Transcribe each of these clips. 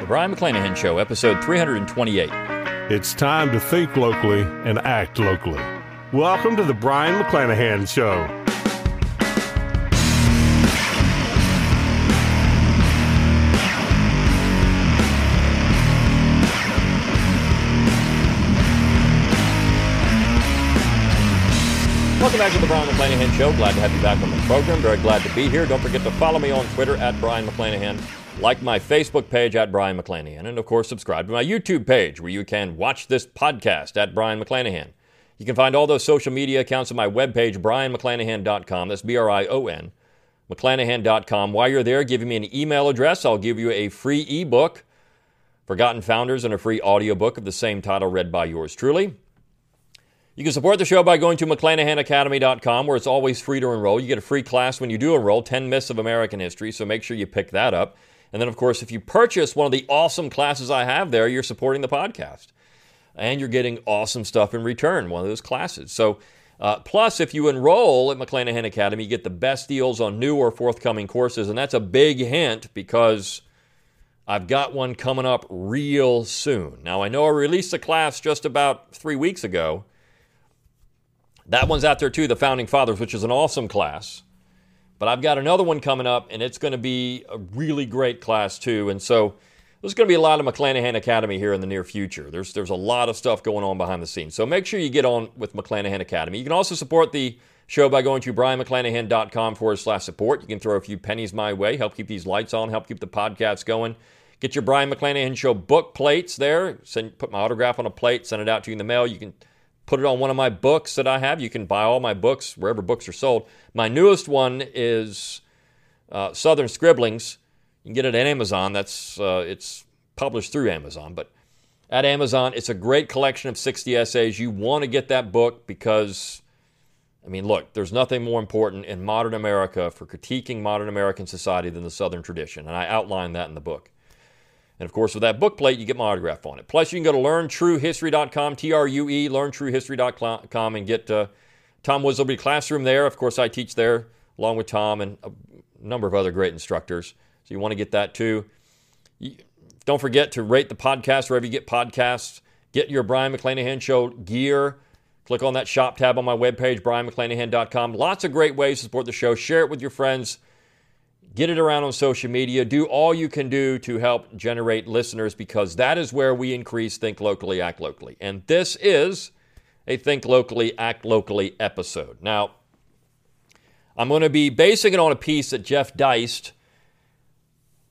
The Brion McClanahan Show, episode 328. It's time to think locally and act locally. Welcome to the Brion McClanahan Show. Welcome back to the Brion McClanahan Show. Glad to have you back on the program. Very glad to be here. Don't forget to follow me on Twitter at Brion McClanahan, like my Facebook page at Brion McClanahan, and of course, subscribe to my YouTube page where you can watch this podcast at Brion McClanahan. You can find all those social media accounts on my webpage, brionmcclanahan.com. That's B R I O N, McClanahan.com. While you're there, give me an email address. I'll give you a free ebook, Forgotten Founders, and a free audiobook of the same title read by yours truly. You can support the show by going to McClanahanacademy.com, where it's always free to enroll. You get a free class when you do enroll 10 Myths of American History, so make sure you pick that up. And then, of course, if you purchase one of the awesome classes I have there, you're supporting the podcast. And you're getting awesome stuff in return, one of those classes. So, uh, plus, if you enroll at McClanahan Academy, you get the best deals on new or forthcoming courses. And that's a big hint because I've got one coming up real soon. Now, I know I released a class just about three weeks ago that one's out there too, the Founding Fathers, which is an awesome class. But I've got another one coming up, and it's going to be a really great class too. And so there's going to be a lot of McClanahan Academy here in the near future. There's there's a lot of stuff going on behind the scenes. So make sure you get on with McClanahan Academy. You can also support the show by going to brionmcclanahan.com forward slash support. You can throw a few pennies my way, help keep these lights on, help keep the podcast going. Get your Brion McClanahan Show book plates there. Send, put my autograph on a plate, send it out to you in the mail. You can put it on one of my books that I have. You can buy all my books wherever books are sold. My newest one is uh, Southern Scribblings. You can get it at Amazon. That's uh, it's published through Amazon, but at Amazon, it's a great collection of 60 essays. You want to get that book because, I mean, look, there's nothing more important in modern America for critiquing modern American society than the Southern tradition, and I outline that in the book. And of course, with that book plate, you get my autograph on it. Plus, you can go to learntruehistory.com, T R U E, learntruehistory.com, and get uh, Tom Woods' Liberty Classroom there. Of course, I teach there along with Tom and a number of other great instructors. So you want to get that too. Don't forget to rate the podcast wherever you get podcasts. Get your Brion McClanahan Show gear. Click on that shop tab on my webpage, brionmcclanahan.com. Lots of great ways to support the show. Share it with your friends. Get it around on social media. Do all you can do to help generate listeners because that is where we increase Think Locally, Act Locally. And this is a Think Locally, Act Locally episode. Now, I'm going to be basing it on a piece that Jeff Deist,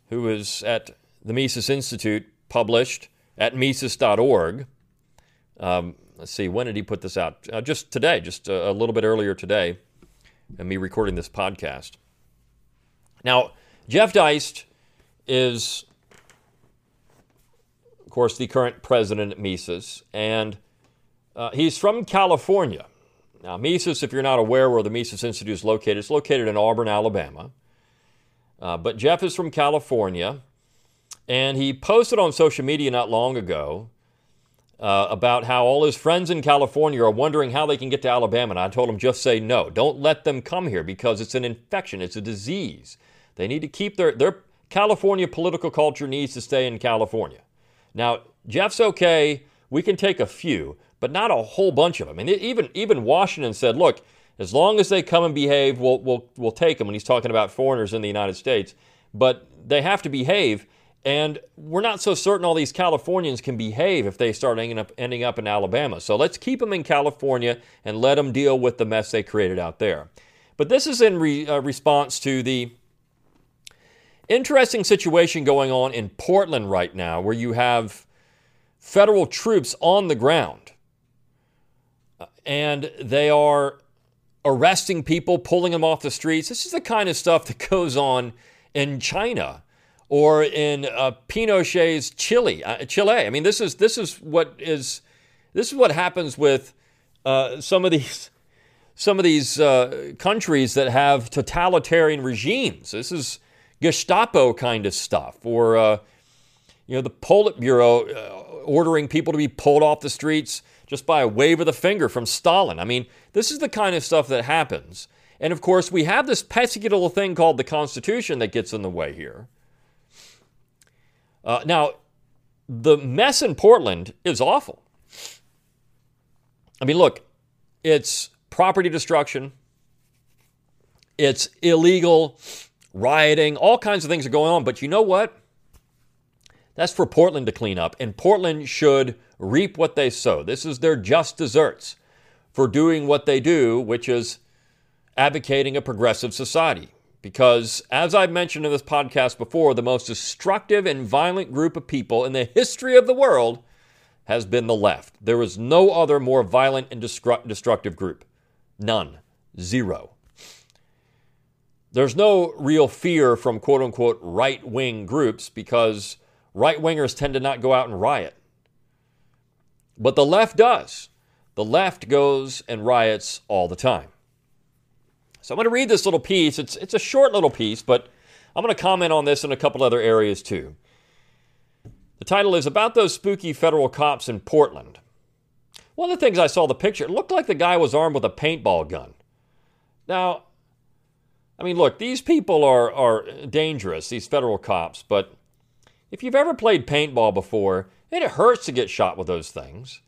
who is at the Mises Institute, published at Mises.org. Um, let's see, when did he put this out? Uh, just today, just a, a little bit earlier today, and me recording this podcast. Now, Jeff Deist is, of course, the current president at Mises, and uh, he's from California. Now, Mises, if you're not aware where the Mises Institute is located, it's located in Auburn, Alabama. Uh, but Jeff is from California, and he posted on social media not long ago uh, about how all his friends in California are wondering how they can get to Alabama. And I told him, just say no. Don't let them come here because it's an infection, it's a disease. They need to keep their, their California political culture needs to stay in California. Now, Jeff's okay. We can take a few, but not a whole bunch of them. And even, even Washington said, look, as long as they come and behave, we'll, we'll, we'll take them. And he's talking about foreigners in the United States. But they have to behave. And we're not so certain all these Californians can behave if they start ending up, ending up in Alabama. So let's keep them in California and let them deal with the mess they created out there. But this is in re, uh, response to the Interesting situation going on in Portland right now where you have federal troops on the ground and they are arresting people, pulling them off the streets. This is the kind of stuff that goes on in China or in uh, Pinochet's Chile. Uh, Chile. I mean, this is this is what is this is what happens with uh, some of these some of these uh, countries that have totalitarian regimes. This is Gestapo kind of stuff, or uh, you know the Politburo uh, ordering people to be pulled off the streets just by a wave of the finger from Stalin. I mean, this is the kind of stuff that happens. And of course, we have this pesky little thing called the Constitution that gets in the way here. Uh, now, the mess in Portland is awful. I mean, look, it's property destruction, it's illegal rioting, all kinds of things are going on. But you know what? That's for Portland to clean up, and Portland should reap what they sow. This is their just desserts for doing what they do, which is advocating a progressive society. Because, as I've mentioned in this podcast before, the most destructive and violent group of people in the history of the world has been the left. There is no other more violent and destructive group. None. Zero. There's no real fear from quote unquote right wing groups because right wingers tend to not go out and riot. But the left does. The left goes and riots all the time. So I'm going to read this little piece. It's, it's a short little piece, but I'm going to comment on this in a couple other areas too. The title is About Those Spooky Federal Cops in Portland. One of the things I saw the picture, it looked like the guy was armed with a paintball gun. Now, I mean, look, these people are, are dangerous, these federal cops, but if you've ever played paintball before, it hurts to get shot with those things.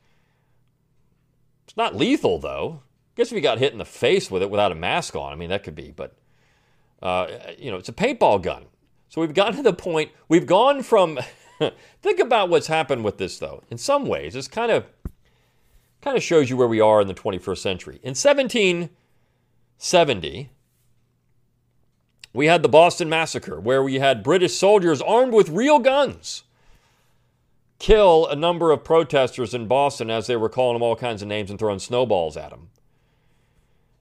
It's not lethal, though I guess if you got hit in the face with it without a mask on, I mean, that could be, but, uh, you know, it's a paintball gun. So we've gotten to the point, we've gone from, think about what's happened with this, though. In some ways, this kind of, kind of shows you where we are in the 21st century. In 1770, we had the Boston Massacre, where we had British soldiers armed with real guns kill a number of protesters in Boston as they were calling them all kinds of names and throwing snowballs at them.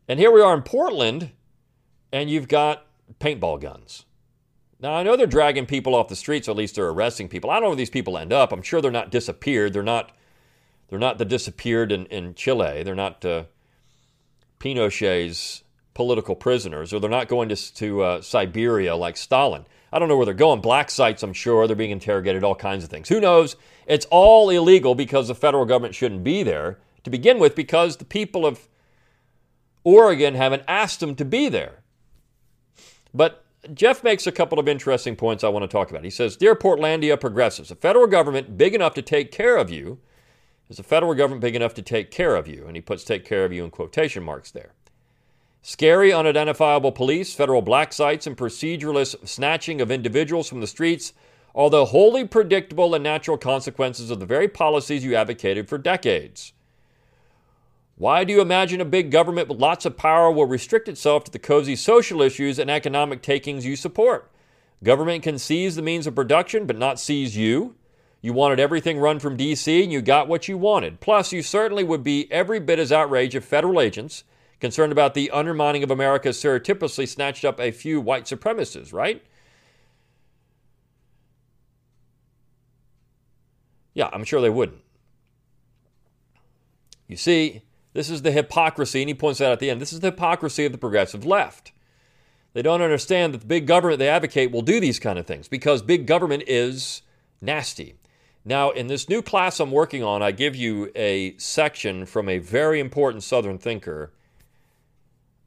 And here we are in Portland, and you've got paintball guns. Now, I know they're dragging people off the streets, or at least they're arresting people. I don't know where these people end up. I'm sure they're not disappeared. They're not, they're not the disappeared in, in Chile. They're not uh, Pinochet's political prisoners, or they're not going to, to uh, Siberia like Stalin. I don't know where they're going. Black sites, I'm sure. They're being interrogated, all kinds of things. Who knows? It's all illegal because the federal government shouldn't be there to begin with because the people of Oregon haven't asked them to be there. But Jeff makes a couple of interesting points I want to talk about. He says, Dear Portlandia progressives, a federal government big enough to take care of you is a federal government big enough to take care of you. And he puts take care of you in quotation marks there. Scary, unidentifiable police, federal black sites, and proceduralist snatching of individuals from the streets are the wholly predictable and natural consequences of the very policies you advocated for decades. Why do you imagine a big government with lots of power will restrict itself to the cozy social issues and economic takings you support? Government can seize the means of production, but not seize you. You wanted everything run from D.C., and you got what you wanted. Plus, you certainly would be every bit as outraged if federal agents, concerned about the undermining of America, surreptitiously snatched up a few white supremacists, right? Yeah, I'm sure they wouldn't. You see, this is the hypocrisy, and he points that out at the end this is the hypocrisy of the progressive left. They don't understand that the big government they advocate will do these kind of things because big government is nasty. Now, in this new class I'm working on, I give you a section from a very important Southern thinker,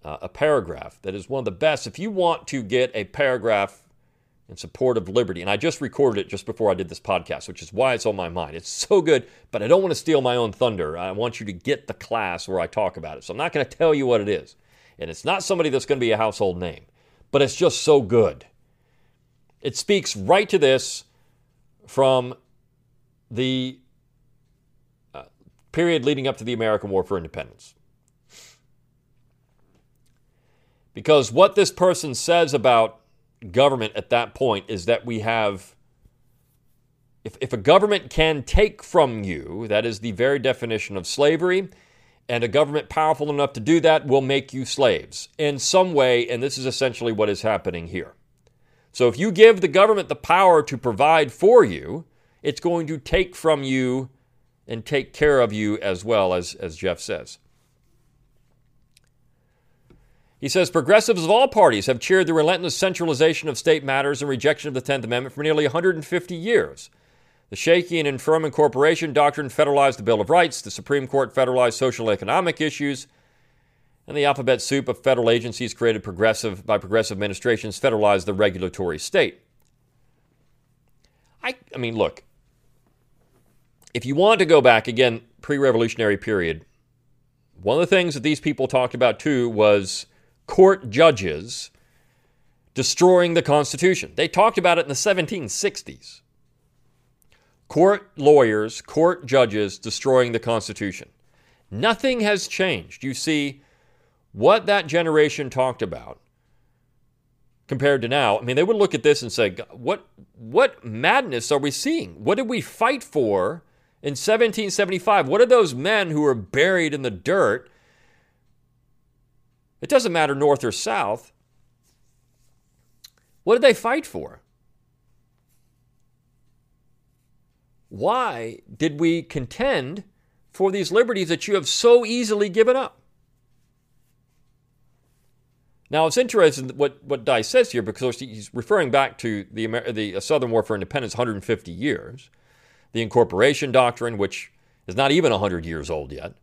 uh, a paragraph that is one of the best. If you want to get a paragraph in support of liberty. And I just recorded it just before I did this podcast, which is why it's on my mind. It's so good, but I don't want to steal my own thunder. I want you to get the class where I talk about it. So I'm not going to tell you what it is. And it's not somebody that's going to be a household name, but it's just so good. It speaks right to this from the uh, period leading up to the American War for Independence. Because what this person says about government at that point is that we have if, if a government can take from you, that is the very definition of slavery, and a government powerful enough to do that will make you slaves in some way, and this is essentially what is happening here. So if you give the government the power to provide for you, it's going to take from you and take care of you as well, as, as Jeff says. He says progressives of all parties have cheered the relentless centralization of state matters and rejection of the 10th Amendment for nearly 150 years. The shaky and infirm incorporation doctrine federalized the Bill of Rights, the Supreme Court federalized social economic issues, and the alphabet soup of federal agencies created progressive by progressive administrations federalized the regulatory state. I, I mean, look, if you want to go back again, pre revolutionary period, one of the things that these people talked about too was court judges destroying the Constitution. They talked about it in the 1760s. Court lawyers, court judges destroying the Constitution. Nothing has changed. You see, what that generation talked about compared to now, I mean, they would look at this and say, what, what madness are we seeing? What did we fight for in 1775? What are those men who were buried in the dirt? It doesn't matter north or south. What did they fight for? Why did we contend for these liberties that you have so easily given up? Now, it's interesting what, what Deist says here because he's referring back to the, the uh, Southern War for Independence 150 years, the incorporation doctrine, which is not even 100 years old yet.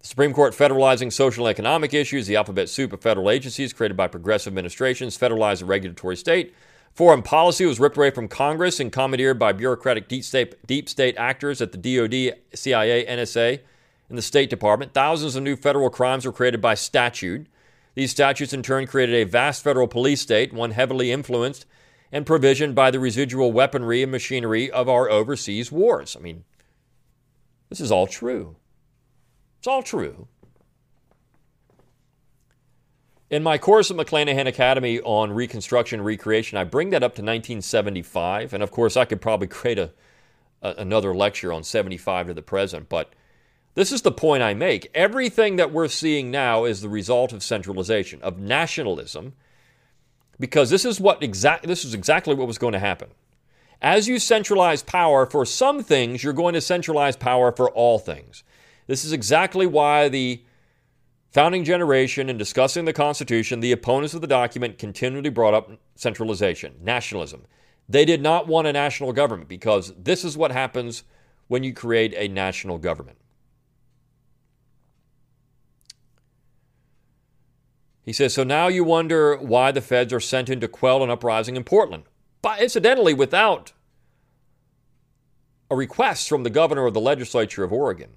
The Supreme Court federalizing social and economic issues, the alphabet soup of federal agencies created by progressive administrations, federalized the regulatory state. Foreign policy was ripped away from Congress and commandeered by bureaucratic deep state, deep state actors at the DoD, CIA, NSA, in the State Department. Thousands of new federal crimes were created by statute. These statutes, in turn, created a vast federal police state, one heavily influenced and provisioned by the residual weaponry and machinery of our overseas wars. I mean, this is all true. It's all true. In my course at McClanahan Academy on Reconstruction and Recreation, I bring that up to 1975. And of course, I could probably create a, a, another lecture on 75 to the present. But this is the point I make. Everything that we're seeing now is the result of centralization, of nationalism, because this is what exact this is exactly what was going to happen. As you centralize power for some things, you're going to centralize power for all things. This is exactly why the founding generation, in discussing the Constitution, the opponents of the document continually brought up centralization, nationalism. They did not want a national government because this is what happens when you create a national government. He says, So now you wonder why the feds are sent in to quell an uprising in Portland. But incidentally, without a request from the governor of the legislature of Oregon.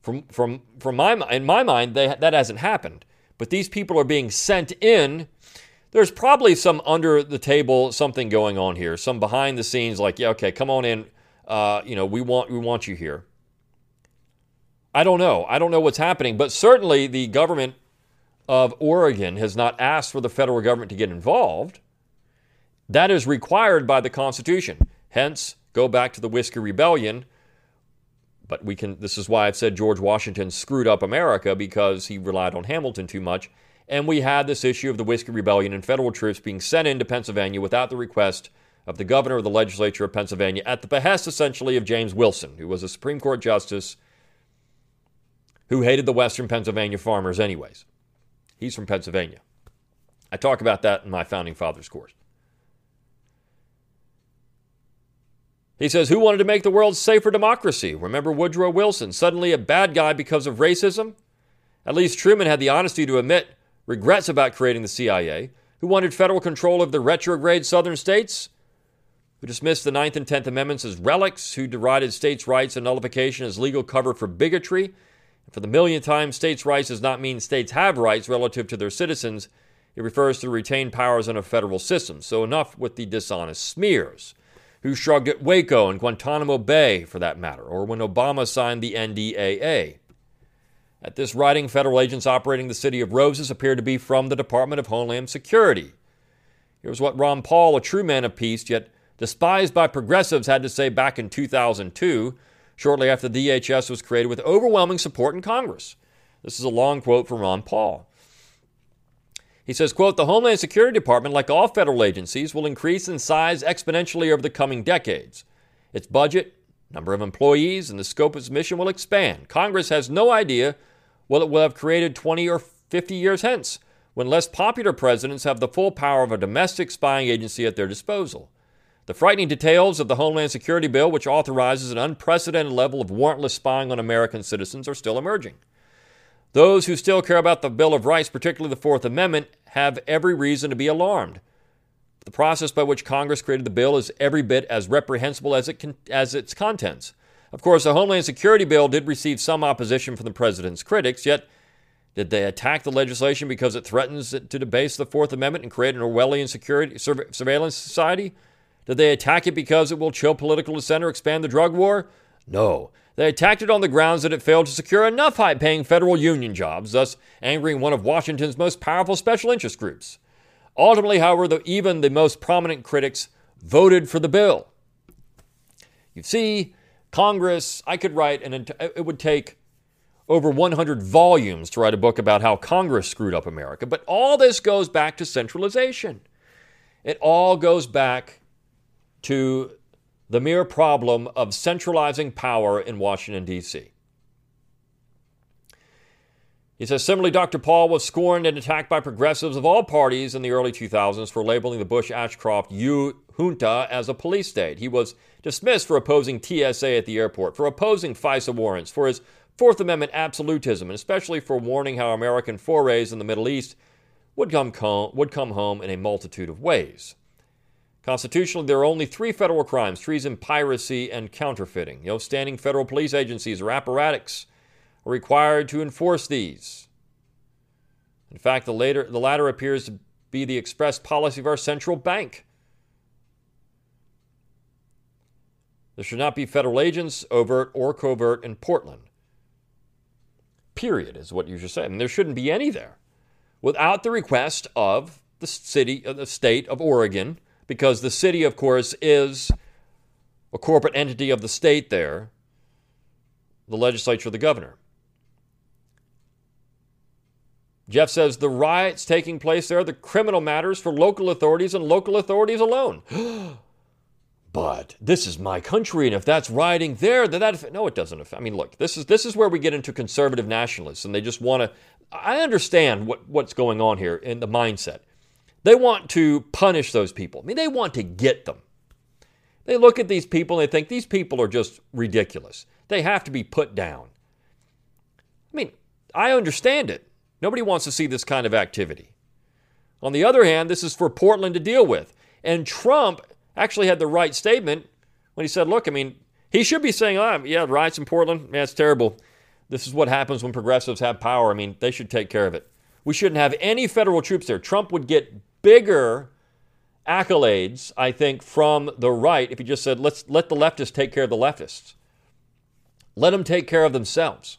From, from, from my, in my mind, they, that hasn't happened. But these people are being sent in. There's probably some under the table something going on here, some behind the scenes, like, yeah, okay, come on in. Uh, you know, we want, we want you here. I don't know. I don't know what's happening, but certainly the government of Oregon has not asked for the federal government to get involved. That is required by the Constitution. Hence, go back to the Whiskey Rebellion. But we can this is why I've said George Washington screwed up America because he relied on Hamilton too much. And we had this issue of the Whiskey Rebellion and federal troops being sent into Pennsylvania without the request of the governor of the legislature of Pennsylvania at the behest essentially of James Wilson, who was a Supreme Court justice who hated the Western Pennsylvania farmers, anyways. He's from Pennsylvania. I talk about that in my Founding Fathers course. He says, Who wanted to make the world safer democracy? Remember Woodrow Wilson, suddenly a bad guy because of racism? At least Truman had the honesty to admit regrets about creating the CIA. Who wanted federal control of the retrograde southern states? Who dismissed the Ninth and Tenth Amendments as relics? Who derided states' rights and nullification as legal cover for bigotry? For the millionth time, states' rights does not mean states have rights relative to their citizens. It refers to retained powers in a federal system. So enough with the dishonest smears. Who shrugged at Waco and Guantanamo Bay, for that matter, or when Obama signed the NDAA. At this writing, federal agents operating the city of Roses appear to be from the Department of Homeland Security. Here's what Ron Paul, a true man of peace, yet despised by progressives, had to say back in 2002 shortly after DHS was created with overwhelming support in Congress. This is a long quote from Ron Paul. He says, quote, the Homeland Security Department, like all federal agencies, will increase in size exponentially over the coming decades. Its budget, number of employees, and the scope of its mission will expand. Congress has no idea what it will have created 20 or 50 years hence, when less popular presidents have the full power of a domestic spying agency at their disposal. The frightening details of the Homeland Security Bill, which authorizes an unprecedented level of warrantless spying on American citizens, are still emerging. Those who still care about the Bill of Rights, particularly the Fourth Amendment, have every reason to be alarmed. The process by which Congress created the bill is every bit as reprehensible as, it con- as its contents. Of course, the Homeland Security bill did receive some opposition from the president's critics, yet did they attack the legislation because it threatens to debase the Fourth Amendment and create an Orwellian security surveillance society? Did they attack it because it will chill political dissent or expand the drug war? No. They attacked it on the grounds that it failed to secure enough high paying federal union jobs, thus angering one of Washington's most powerful special interest groups. Ultimately, however, the, even the most prominent critics voted for the bill. You see, Congress, I could write, and it would take over 100 volumes to write a book about how Congress screwed up America. But all this goes back to centralization. It all goes back to the mere problem of centralizing power in Washington, D.C. He says, similarly, Dr. Paul was scorned and attacked by progressives of all parties in the early 2000s for labeling the Bush Ashcroft junta as a police state. He was dismissed for opposing TSA at the airport, for opposing FISA warrants, for his Fourth Amendment absolutism, and especially for warning how American forays in the Middle East would come, would come home in a multitude of ways. Constitutionally, there are only three federal crimes treason, piracy, and counterfeiting. No standing federal police agencies or apparatus are required to enforce these. In fact, the, later, the latter appears to be the express policy of our central bank. There should not be federal agents, overt or covert, in Portland. Period, is what you should say. Mean, there shouldn't be any there without the request of the city, of the state of Oregon because the city, of course, is a corporate entity of the state there, the legislature, the governor. Jeff says the riots taking place there, the criminal matters for local authorities and local authorities alone. but this is my country, and if that's rioting there, then that no, it doesn't affect. I mean, look, this is this is where we get into conservative nationalists, and they just want to. I understand what, what's going on here in the mindset. They want to punish those people. I mean, they want to get them. They look at these people and they think these people are just ridiculous. They have to be put down. I mean, I understand it. Nobody wants to see this kind of activity. On the other hand, this is for Portland to deal with. And Trump actually had the right statement when he said, look, I mean, he should be saying, oh, yeah, riots in Portland, yeah, it's terrible. This is what happens when progressives have power. I mean, they should take care of it. We shouldn't have any federal troops there. Trump would get bigger accolades, I think, from the right if he just said, let's let the leftists take care of the leftists. Let them take care of themselves.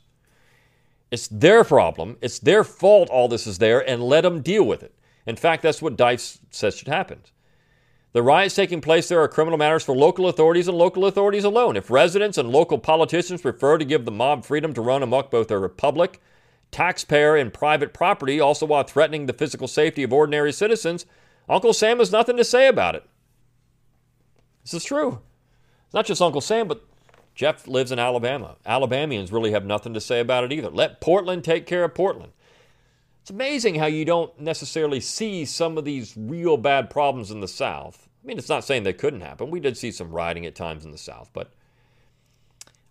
It's their problem. It's their fault all this is there, and let them deal with it. In fact, that's what Deist says should happen. The riots taking place there are criminal matters for local authorities and local authorities alone. If residents and local politicians prefer to give the mob freedom to run amok both their public taxpayer and private property, also while threatening the physical safety of ordinary citizens, Uncle Sam has nothing to say about it. This is true. It's not just Uncle Sam, but Jeff lives in Alabama. Alabamians really have nothing to say about it either. Let Portland take care of Portland. It's amazing how you don't necessarily see some of these real bad problems in the South. I mean, it's not saying they couldn't happen. We did see some rioting at times in the South, but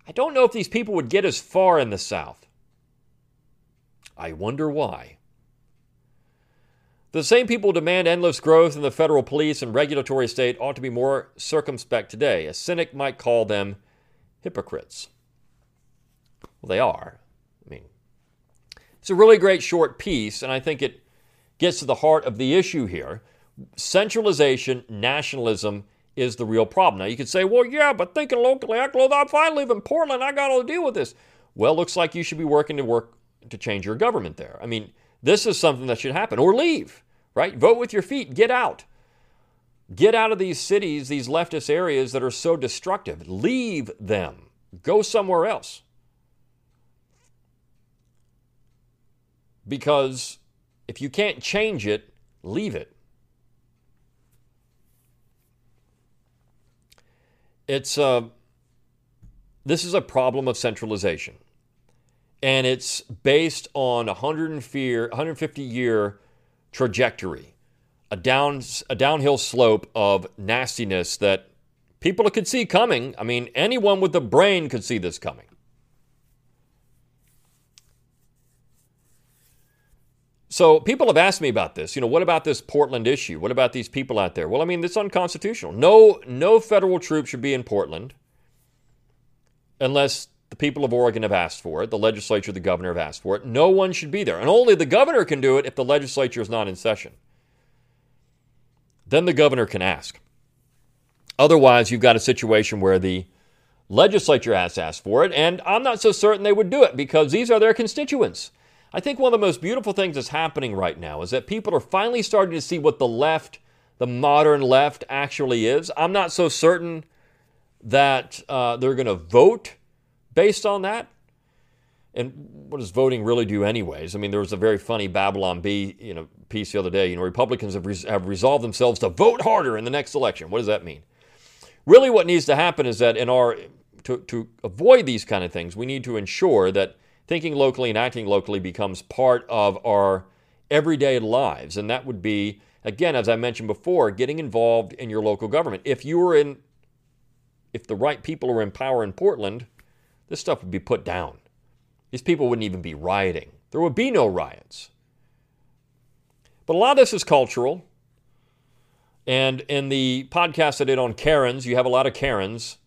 I don't know if these people would get as far in the South. I wonder why. The same people demand endless growth in the federal police and regulatory state ought to be more circumspect today. A cynic might call them hypocrites. Well, they are. I mean, it's a really great short piece, and I think it gets to the heart of the issue here. Centralization, nationalism is the real problem. Now, you could say, well, yeah, but thinking locally, I, if I live in Portland, I got to deal with this. Well, looks like you should be working to work to change your government there. I mean, this is something that should happen. Or leave, right? Vote with your feet. Get out. Get out of these cities, these leftist areas that are so destructive. Leave them. Go somewhere else. Because if you can't change it, leave it. It's a, uh, this is a problem of centralization and it's based on a 150 year trajectory, a down a downhill slope of nastiness that people could see coming. I mean, anyone with a brain could see this coming. So people have asked me about this. You know, what about this Portland issue? What about these people out there? Well, I mean, it's unconstitutional. No, no federal troops should be in Portland unless the people of Oregon have asked for it, the legislature, the governor have asked for it. No one should be there. And only the governor can do it if the legislature is not in session. Then the governor can ask. Otherwise, you've got a situation where the legislature has asked for it, and I'm not so certain they would do it because these are their constituents. I think one of the most beautiful things that's happening right now is that people are finally starting to see what the left, the modern left, actually is. I'm not so certain that uh, they're going to vote based on that. And what does voting really do, anyways? I mean, there was a very funny Babylon Bee, you know, piece the other day. You know, Republicans have, res- have resolved themselves to vote harder in the next election. What does that mean? Really, what needs to happen is that in our to, to avoid these kind of things, we need to ensure that thinking locally and acting locally becomes part of our everyday lives. And that would be, again, as I mentioned before, getting involved in your local government. If you were in, if the right people are in power in Portland, this stuff would be put down. These people wouldn't even be rioting. There would be no riots. But a lot of this is cultural. And in the podcast I did on Karens, you have a lot of Karens,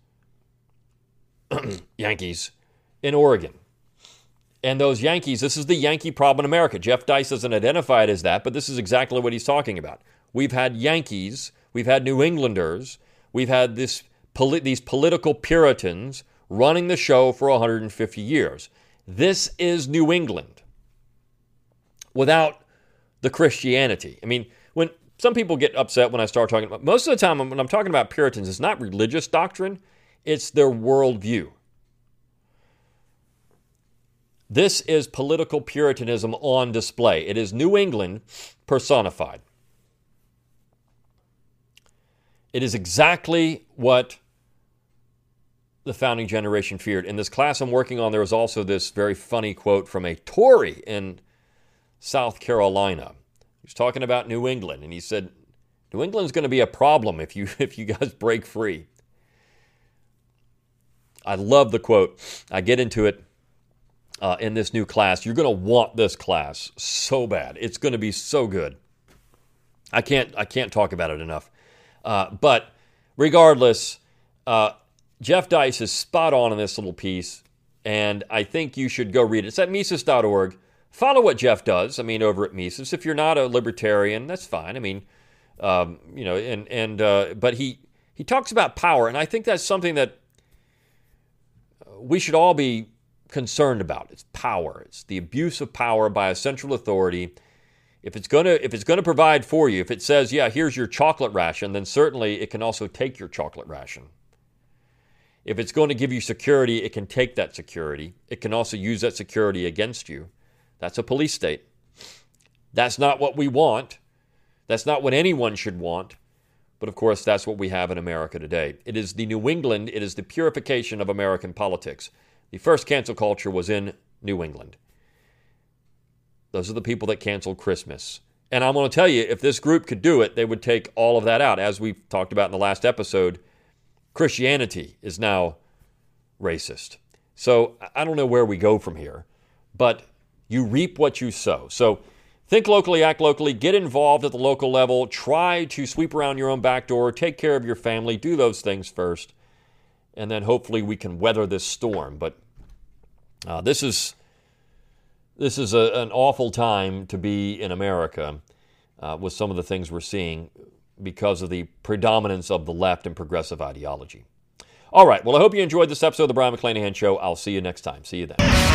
Yankees, in Oregon. And those Yankees, this is the Yankee problem in America. Jeff Deist doesn't identify it as that, but this is exactly what he's talking about. We've had Yankees, we've had New Englanders, we've had this, these political Puritans running the show for 150 years. This is New England without the Christianity. I mean, when some people get upset when I start talking about, most of the time when I'm talking about Puritans, it's not religious doctrine, it's their worldview. This is political Puritanism on display. It is New England personified. It is exactly what the founding generation feared. In this class I'm working on, there was also this very funny quote from a Tory in South Carolina. He was talking about New England, and he said, New England's going to be a problem if you if you guys break free. I love the quote. I get into it uh, in this new class. You're going to want this class so bad. It's going to be so good. I can't I can't talk about it enough. Uh, but regardless, uh, Jeff Deist is spot on in this little piece, and I think you should go read it. It's at Mises.org. Follow what Jeff does. I mean, over at Mises. If you're not a libertarian, that's fine. I mean, um, you know, and and uh, but he he talks about power, and I think that's something that we should all be concerned about. It's power. It's the abuse of power by a central authority. If it's to if it's to provide for you, if it says, "Yeah, here's your chocolate ration," then certainly it can also take your chocolate ration. If it's going to give you security, it can take that security. It can also use that security against you. That's a police state. That's not what we want. That's not what anyone should want. But of course, that's what we have in America today. It is the New England, it is the purification of American politics. The first cancel culture was in New England. Those are the people that canceled Christmas. And I'm going to tell you, if this group could do it, they would take all of that out. As we talked about in the last episode, Christianity is now racist. So I don't know where we go from here, but you reap what you sow. So think locally, act locally, get involved at the local level, try to sweep around your own back door, take care of your family, do those things first and then hopefully we can weather this storm. But uh, this is this is a, an awful time to be in America uh, with some of the things we're seeing because of the predominance of the left and progressive ideology. All right. Well, I hope you enjoyed this episode of the Brion McClanahan Show. I'll see you next time. See you then.